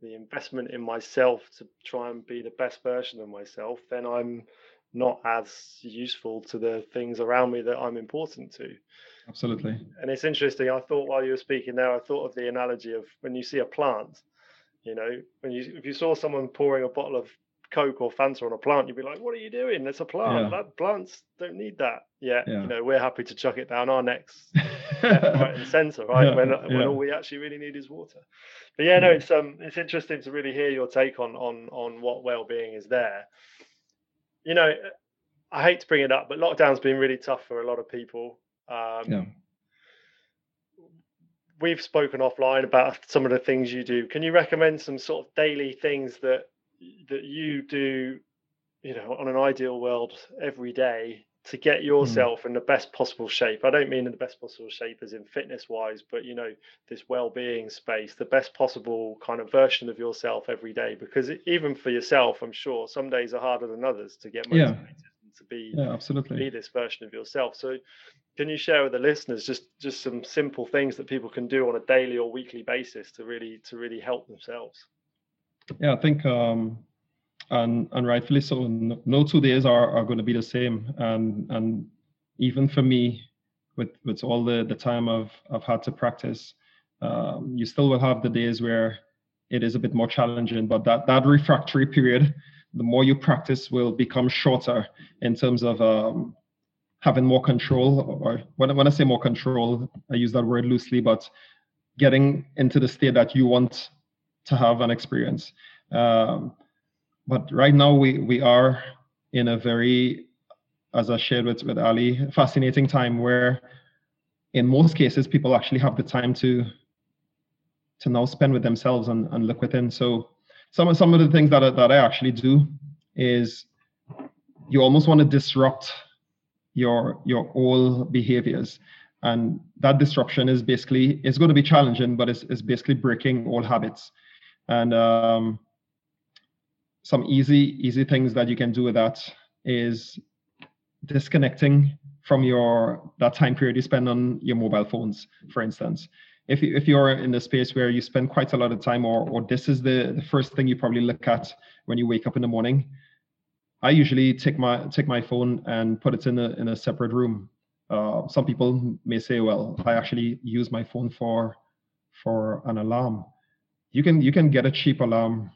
the investment in myself to try and be the best version of myself, then I'm not as useful to the things around me that I'm important to. Absolutely. And it's interesting. I thought while you were speaking there, I thought of the analogy of when you see a plant, you know, when you if you saw someone pouring a bottle of Coke or Fanta on a plant, you'd be like, "What are you doing? It's a plant. Yeah. That plants don't need that." Yeah, yeah, you know, we're happy to chuck it down our necks, [laughs] right in the centre, right? Yeah. When when all we actually really need is water. But yeah, no, it's um, it's interesting to really hear your take on on on what well-being is there. You know, I hate to bring it up, but lockdown's been really tough for a lot of people. Um, yeah. We've spoken offline about some of the things you do. Can you recommend some sort of daily things that that you do, you know, on an ideal world every day to get hmm. yourself mm. in the best possible shape. I don't mean in the best possible shape as in fitness wise, but you know, this well-being space, the best possible kind of version of yourself every day. Because even for yourself, I'm sure some days are harder than others to get motivated yeah. to be yeah, absolutely be this version of yourself. So can you share with the listeners just just some simple things that people can do on a daily or weekly basis to really to really help themselves? Yeah, I think um, and and rightfully so. No two days are, are going to be the same, and and even for me, with with all the the time I've I've had to practice, um, you still will have the days where it is a bit more challenging. But that that refractory period, the more you practice, will become shorter in terms of um, having more control. Or when when I say more control, I use that word loosely, but getting into the state that you want to have an experience. Um, but right now we we are in a very as I shared with, with Ali, fascinating time where in most cases people actually have the time to to now spend with themselves and, and look within. So some of some of the things that I, that I actually do is you almost want to disrupt your your old behaviors and that disruption is basically it's going to be challenging but it's, it's basically breaking old habits and um, some easy easy things that you can do with that is disconnecting from your that time period you spend on your mobile phones for instance. If, you, if you're in a space where you spend quite a lot of time or, or this is the, the first thing you probably look at when you wake up in the morning i usually take my take my phone and put it in a, in a separate room. Uh, some people may say well i actually use my phone for for an alarm you can you can get a cheap alarm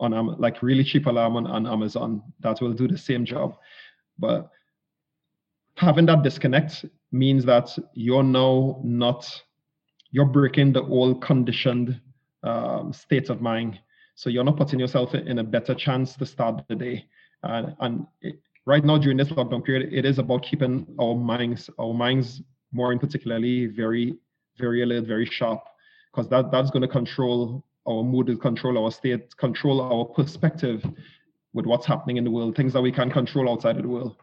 on um, like really cheap alarm on, on Amazon that will do the same job. But having that disconnect means that you're now not you're breaking the old conditioned um, state of mind. So you're not putting yourself in a better chance to start the day. And, and it, right now during this lockdown period, it is about keeping our minds, our minds more in particularly very, very alert, very sharp, because that that's going to control our mood, control our state, control our perspective with what's happening in the world, things that we can't control outside of the world,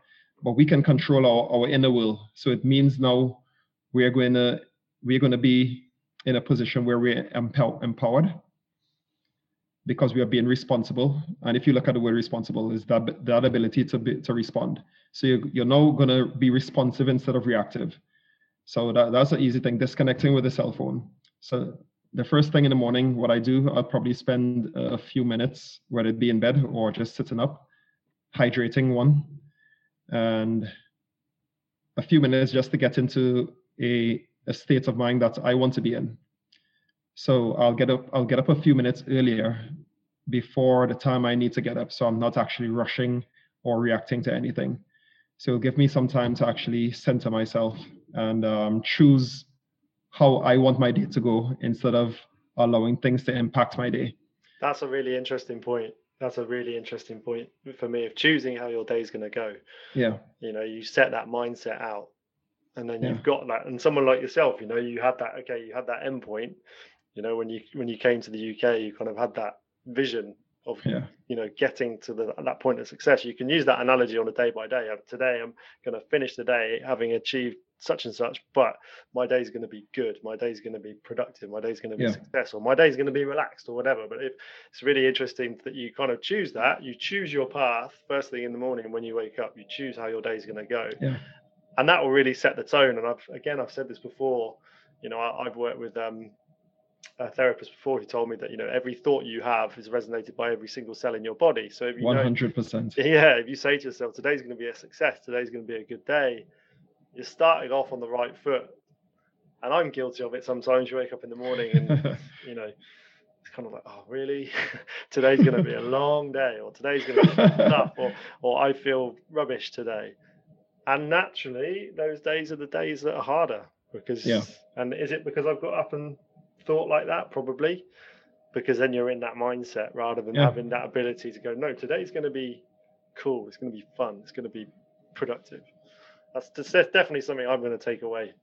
but we can control our, our inner world. So it means now we are going to we're going to be in a position where we're empow- empowered because we are being responsible. And if you look at the word responsible, is that that ability to be, to respond. So you're, you're now going to be responsive instead of reactive. So that, that's an easy thing. Disconnecting with the cell phone. So the first thing in the morning, what I do, I'll probably spend a few minutes, whether it be in bed or just sitting up, hydrating one, and a few minutes just to get into a, a state of mind that I want to be in. So I'll get up, I'll get up a few minutes earlier before the time I need to get up. So I'm not actually rushing or reacting to anything. So give me some time to actually center myself and um, choose how I want my day to go instead of allowing things to impact my day. That's a really interesting point. That's a really interesting point for me of choosing how your day is going to go. Yeah. You know, you set that mindset out and then Yeah. you've got that and someone like yourself, you know, you had that okay, you had that endpoint. You know, when you when you came to the UK, you kind of had that vision of Yeah. you know getting to the, that point of success you can use that analogy on a day by day today i'm going to finish the day having achieved such and such but my day is going to be good my day is going to be productive my day is going to be Yeah. successful my day is going to be relaxed or whatever but if it's really interesting that you kind of choose that you choose your path first thing in the morning when you wake up you choose how your day is going to go Yeah. and that will really set the tone and i've again i've said this before you know I, i've worked with um a therapist before who told me that you know every thought you have is resonated by every single cell in your body. So if you hundred percent. [laughs] yeah, if you say to yourself today's going to be a success, today's going to be a good day, you're starting off on the right foot. And I'm guilty of it sometimes. You wake up in the morning and [laughs] you know it's kind of like, oh really? [laughs] today's going to be a [laughs] long day, or today's going to be tough, or or I feel rubbish today. And naturally, those days are the days that are harder because. Yeah. And is it because I've got up and thought like that? Probably, because then you're in that mindset rather than Yeah. having that ability to go, no, today's going to be cool. It's going to be fun. It's going to be productive. That's, that's definitely something I'm going to take away.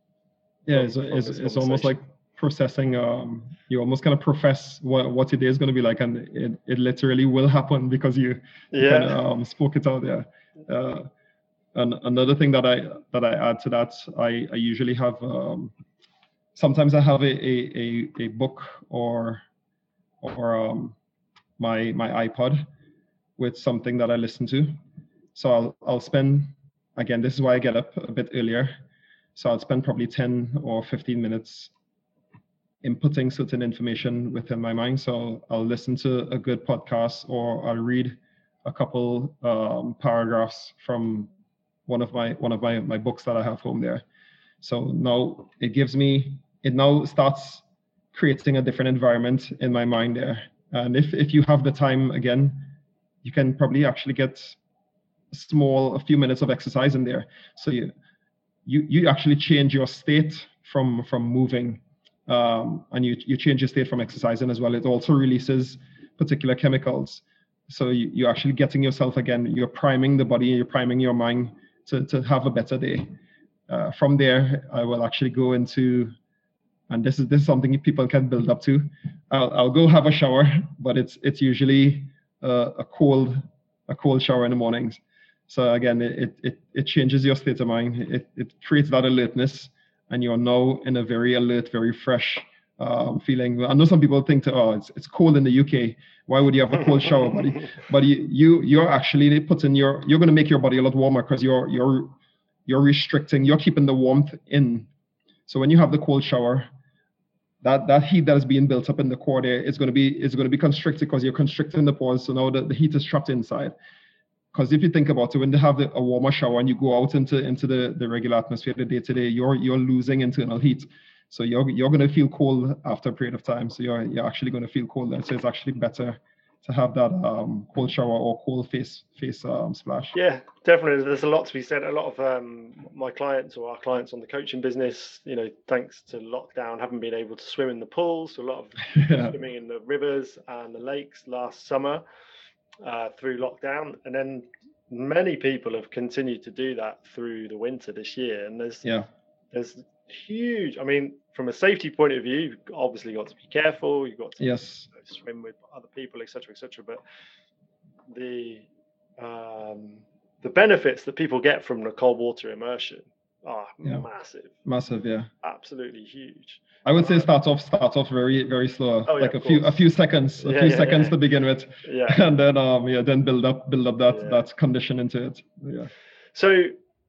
yeah, from- it's, from it's, it's almost like processing. Um, you almost kind of profess what what your day is going to be like, and it, it literally will happen because you you kind Yeah. of um, spoke it out there. Uh, and another thing that I that I add to that, I, I usually have um, sometimes I have a, a, a, a book or or um, my my iPod with something that I listen to. So I'll I'll spend again. This is why I get up a bit earlier. So I'll spend probably ten or fifteen minutes inputting certain information within my mind. So I'll listen to a good podcast or I'll read a couple um, paragraphs from one of my one of my, my books that I have home there. So now it gives me it now starts creating a different environment in my mind there. And if if you have the time again, you can probably actually get small a few minutes of exercise in there. So you you you actually change your state from from moving um, and you, you change your state from exercising as well. It also releases particular chemicals. So you, you're actually getting yourself again, you're priming the body, you're priming your mind to, to have a better day. Uh, from there, I will actually go into, and this is this is something people can build up to. I'll, I'll go have a shower, but it's it's usually uh, a cold a cold shower in the mornings. So again, it, it it changes your state of mind. It it creates that alertness and you're now in a very alert, very fresh um, feeling. I know some people think, to, oh, it's, it's cold in the UK. Why would you have a cold shower, buddy? [laughs] But you, you you're actually putting your you're going to make your body a lot warmer because you're you're you're restricting, you're keeping the warmth in. So when you have the cold shower, that that heat that is being built up in the core there is going to be is going to be constricted because you're constricting the pores. So now the, the heat is trapped inside. Because if you think about it, when they have the, a warmer shower and you go out into into the, the regular atmosphere, the day to day, you're you're losing internal heat. So you're you're going to feel cold after a period of time. So you're you're actually going to feel cold. And so it's actually better to have that um, cold shower or cold face face um, splash. Yeah, definitely. There's a lot to be said. A lot of um, my clients or our clients on the coaching business, you know, thanks to lockdown, haven't been able to swim in the pools. So a lot of [laughs] Yeah. swimming in the rivers and the lakes last summer uh, through lockdown, and then many people have continued to do that through the winter this year. And there's Yeah. there's huge. I mean, from a safety point of view, you've obviously got to be careful. You've got to Yes. you know, swim with other people, etc., etc. But the um, the benefits that people get from the cold water immersion are yeah. massive. Massive, yeah. Absolutely huge. I would say start off start off very very slow, oh, like a few a few seconds, a yeah, few yeah, seconds to begin with, yeah, [laughs] and then um yeah then build up build up that that condition into it. Yeah. So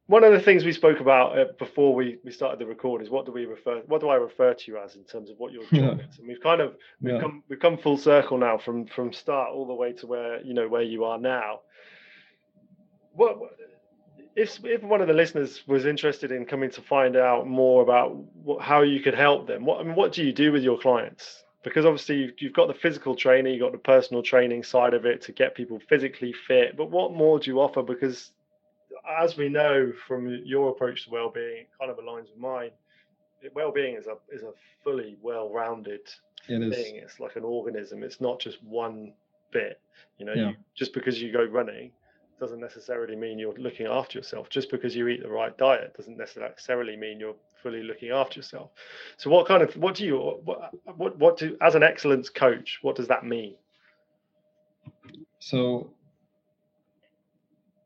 one of the things we spoke about uh, before we, we started the record is what do we refer what do I refer to you as in terms of what your job [laughs] is and we've kind of we've yeah. come we've come full circle now from from start all the way to where you know where you are now what if if one of the listeners was interested in coming to find out more about what, how you could help them what I mean what do you do with your clients because obviously you've, you've got the physical training you've got the personal training side of it to get people physically fit but what more do you offer because as we know from your approach to well-being, it kind of aligns with mine. Well-being is a is a fully well-rounded it thing. Is. It's like an organism. It's not just one bit. You know, yeah. you, just because you go running doesn't necessarily mean you're looking after yourself. Just because you eat the right diet doesn't necessarily mean you're fully looking after yourself. So, what kind of what do you what what, what do as an excellence coach? What does that mean? So,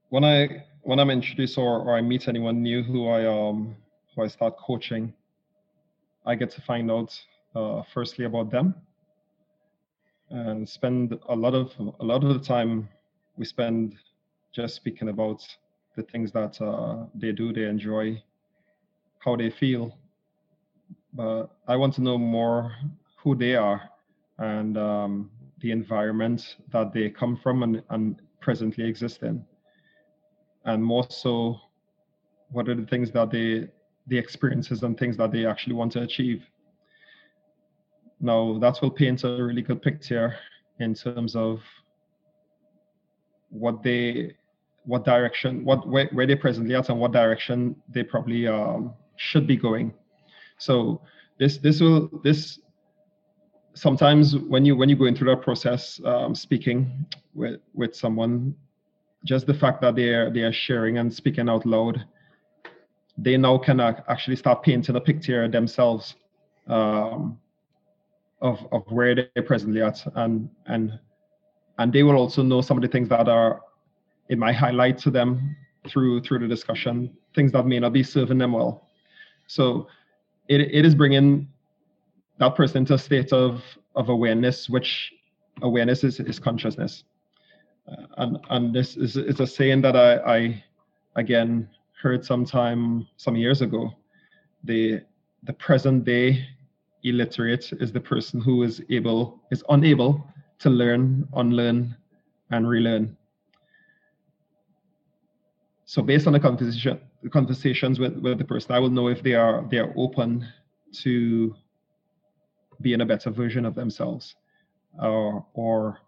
when I when I'm introduced or, or I meet anyone new who I um who I start coaching, I get to find out uh, firstly about them and spend a lot of a lot of the time we spend just speaking about the things that uh, they do, they enjoy, how they feel. But I want to know more who they are and um, the environment that they come from and, and presently exist in and more so what are the things that they the experiences and things that they actually want to achieve now that will paint a really good picture in terms of what they what direction what where, where they're presently at and what direction they probably um, should be going. So this this will this sometimes when you when you go into that process um, speaking with with someone just the fact that they're they are sharing and speaking out loud, they now can actually start painting a picture themselves um, of of where they're presently at, and and and they will also know some of the things that are it might highlight to them through through the discussion things that may not be serving them well. So it it is bringing that person to a state of of awareness, which awareness is, is consciousness uh, and and this is, is a saying that I, I again heard sometime some years ago. The the present day illiterate is the person who is able is unable to learn, unlearn, and relearn. So based on the conversation conversations with, with the person, I will know if they are they are open to being a better version of themselves or or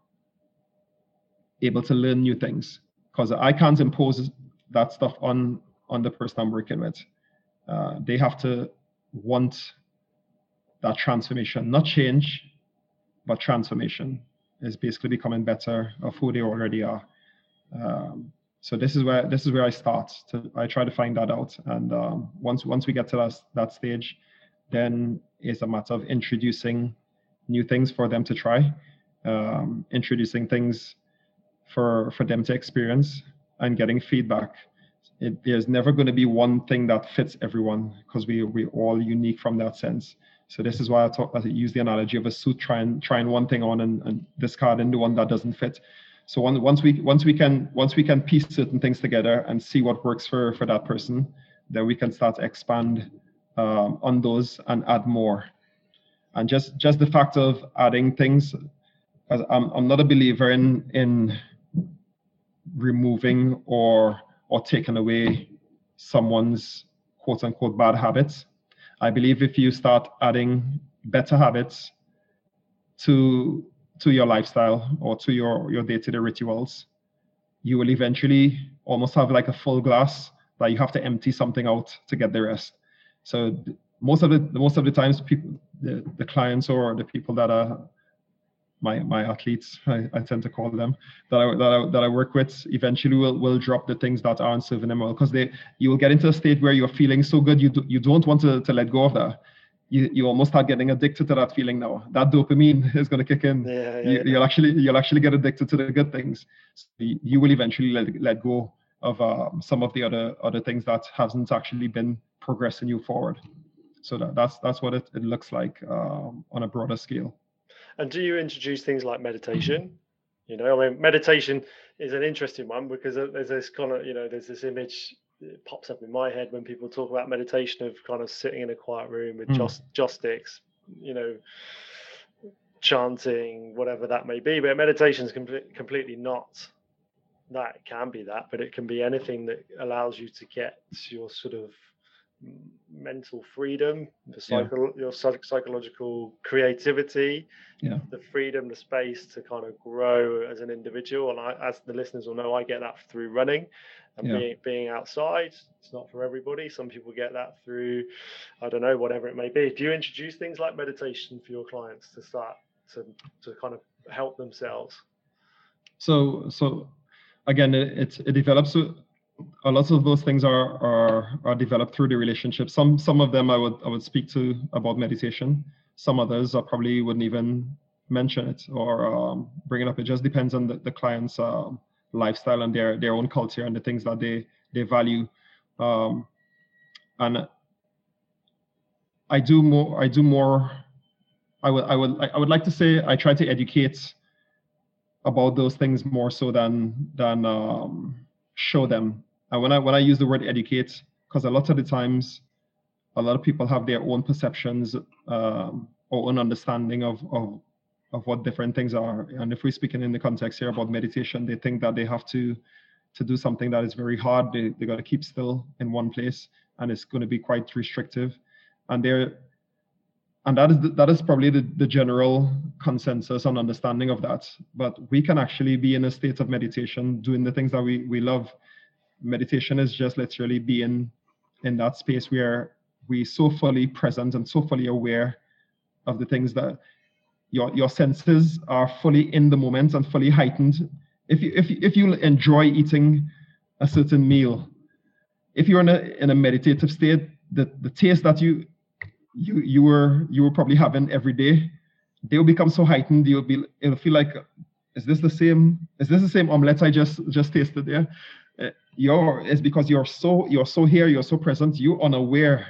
able to learn new things because I can't impose that stuff on on the person I'm working with. Uh, they have to want that transformation, not change, but transformation is basically becoming better of who they already are. Um, so this is where this is where I start. To I try to find that out, and um, once once we get to that that stage, then it's a matter of introducing new things for them to try, um, introducing things for for them to experience and getting feedback. It, there's never going to be one thing that fits everyone because we we're all unique from that sense. So this is why I talk. I use the analogy of a suit trying trying one thing on and, and discarding the one that doesn't fit. So once we once we can once we can piece certain things together and see what works for for that person, then we can start to expand um, on those and add more. And just just the fact of adding things, I'm I'm not a believer in in removing or or taking away someone's quote unquote bad habits. I believe if you start adding better habits to to your lifestyle or to your your day-to-day rituals, you will eventually almost have like a full glass that you have to empty something out to get the rest. So most of the most of the times people the, the clients or the people that are my my athletes I, I tend to call them that I, that I that I work with eventually will will drop the things that aren't serving them well because they you will get into a state where you're feeling so good you do, you don't want to, to let go of that you, you almost start getting addicted to that feeling now. That dopamine [laughs] is going to kick in. Yeah, yeah, you, yeah. You'll actually you'll actually get addicted to the good things. So you, you will eventually let, let go of um, some of the other other things that hasn't actually been progressing you forward. So that, that's that's what it, it looks like um, on a broader scale. And do you introduce things like meditation? You know, I mean, meditation is an interesting one because there's this kind of, you know, there's this image that pops up in my head when people talk about meditation of kind of sitting in a quiet room with Mm. just joss sticks, you know, chanting, whatever that may be. But meditation is complete, completely not that. It can be that, but it can be anything that allows you to get your sort of mental freedom, the Yeah. your psych- psychological creativity, Yeah. the freedom, the space to kind of grow as an individual. And I, as the listeners will know, I get that through running and Yeah. being being outside. It's not for everybody. Some people get that through, I don't know, whatever it may be. Do you introduce things like meditation for your clients to start to to kind of help themselves? So so again, it, it develops. A lot of those things are are are developed through the relationship. Some some of them I would I would speak to about meditation. Some others I probably wouldn't even mention it or um, bring it up. It just depends on the, the client's um, lifestyle and their their own culture and the things that they they value. Um, and I do more. I do more. I would I would I would like to say I try to educate about those things more so than than um, show them. And when I when I use the word educate, because a lot of the times, a lot of people have their own perceptions um, or own understanding of of of what different things are. And if we're speaking in the context here about meditation, they think that they have to to do something that is very hard. They they got to keep still in one place, and it's going to be quite restrictive. And they're and that is the, that is probably the, the general consensus and understanding of that. But we can actually be in a state of meditation doing the things that we, we love. Meditation is just literally being in that space where we so fully present and so fully aware of the things that your your senses are fully in the moment and fully heightened. If you if, if you enjoy eating a certain meal if you're in a in a meditative state the the taste that you you you were you were probably having every day. They'll become so heightened you'll be it'll feel like is this the same is this the same omelette i just just tasted there? Uh, you're it's because you're so you're so here you're so present you're unaware.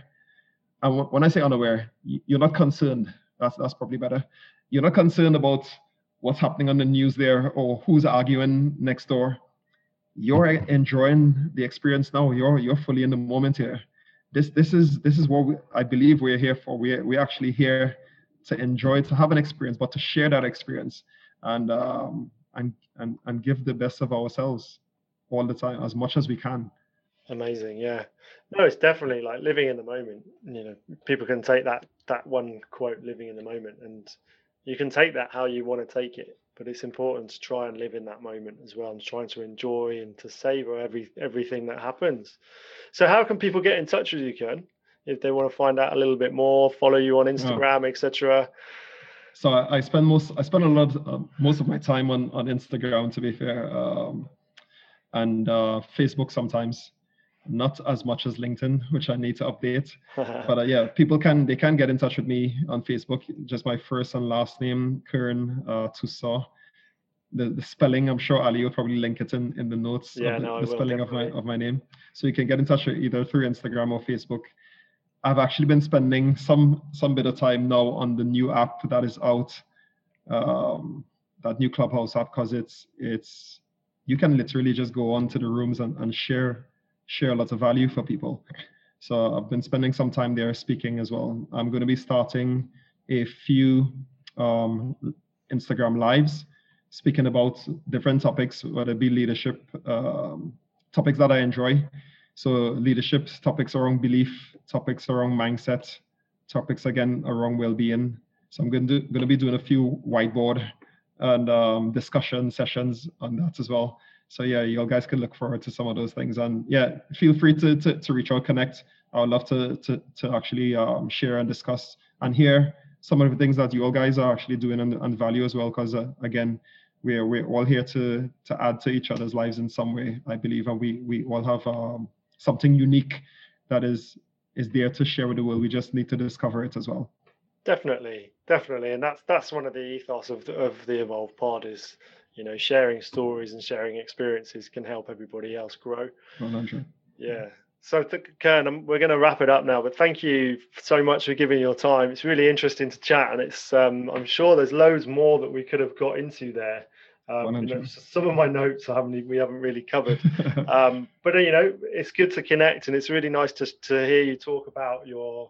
And wh- when i say unaware you're not concerned. That's that's probably better. You're not concerned about what's happening on the news there or who's arguing next door. You're enjoying the experience now. You're you're fully in the moment here this this is this is what we, I believe we're here for. We're we're actually here to enjoy, to have an experience, but to share that experience and um, and and and give the best of ourselves all the time, as much as we can. Amazing, yeah. No, it's definitely like living in the moment. You know, people can take that that one quote, "living in the moment," and you can take that how you want to take it. But it's important to try and live in that moment as well, and trying to enjoy and to savor every everything that happens. So, how can people get in touch with you, Kern, if they want to find out a little bit more, follow you on Instagram, etc.? So I, I spend most I spend a lot uh, most of my time on on Instagram, to be fair, um, and uh, Facebook sometimes. Not as much as LinkedIn, which I need to update. [laughs] but uh, yeah, people can they can get in touch with me on Facebook. Just my first and last name, Kern uh, Tusaw. The, the spelling, I'm sure Ali will probably link it in, in the notes Yeah, of the, no, the spelling of my of my name. So you can get in touch either through Instagram or Facebook. I've actually been spending some some bit of time now on the new app that is out, um, that new Clubhouse app, because it's it's you can literally just go on to the rooms and, and share share a lot of value for people. So I've been spending some time there speaking as well. I'm going to be starting a few um, Instagram lives speaking about different topics, whether it be leadership, um, topics that I enjoy. So leadership topics around belief, topics around mindset, topics again around well-being. So I'm going to going to be doing a few whiteboard and um, discussion sessions on that as well. So yeah, you guys can look forward to some of those things. And yeah, feel free to to, to reach out, connect. I would love to to to actually um, share and discuss and hear some of the things that you all guys are actually doing and, and value as well. Because uh, again, we're we're all here to to add to each other's lives in some way, I believe, and we we all have um, something unique that is is there to share with the world. We just need to discover it as well. Definitely, definitely, and that's that's one of the ethos of the, of the Evolve Pod is you know sharing stories and sharing experiences can help everybody else grow. 100. Yeah. So, th- Kern, we're going to wrap it up now. But thank you so much for giving your time. It's really interesting to chat, and it's um, I'm sure there's loads more that we could have got into there. Um, you know, some of my notes I haven't we haven't really covered, [laughs] um, but you know it's good to connect, and it's really nice to to hear you talk about your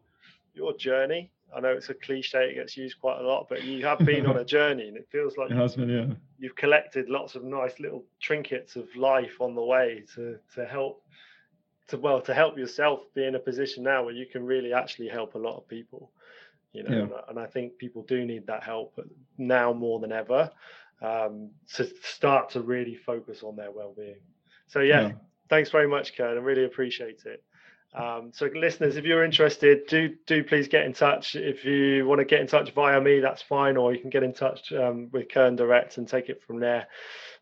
your journey. I know it's a cliche; it gets used quite a lot, but you have been on a [laughs] journey, and it feels like it has been, yeah. You've collected lots of nice little trinkets of life on the way to to help to well to help yourself be in a position now where you can really actually help a lot of people you know yeah. and, I, and, I, think people do need that help now more than ever um, to start to really focus on their well-being so yeah, yeah. thanks very much kern i really appreciate it um, so listeners if you're interested do do please get in touch if you want to get in touch via me that's fine or you can get in touch um, with Kern direct and take it from there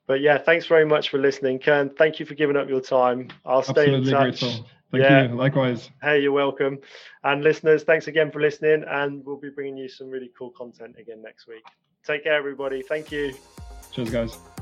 but yeah, thanks very much for listening, Kern. Thank you for giving up your time. I'll stay Absolutely in touch. Thank yeah. you. Likewise. Hey, you're welcome. And listeners, thanks again for listening. And we'll be bringing you some really cool content again next week. Take care, everybody. Thank you. Cheers, guys.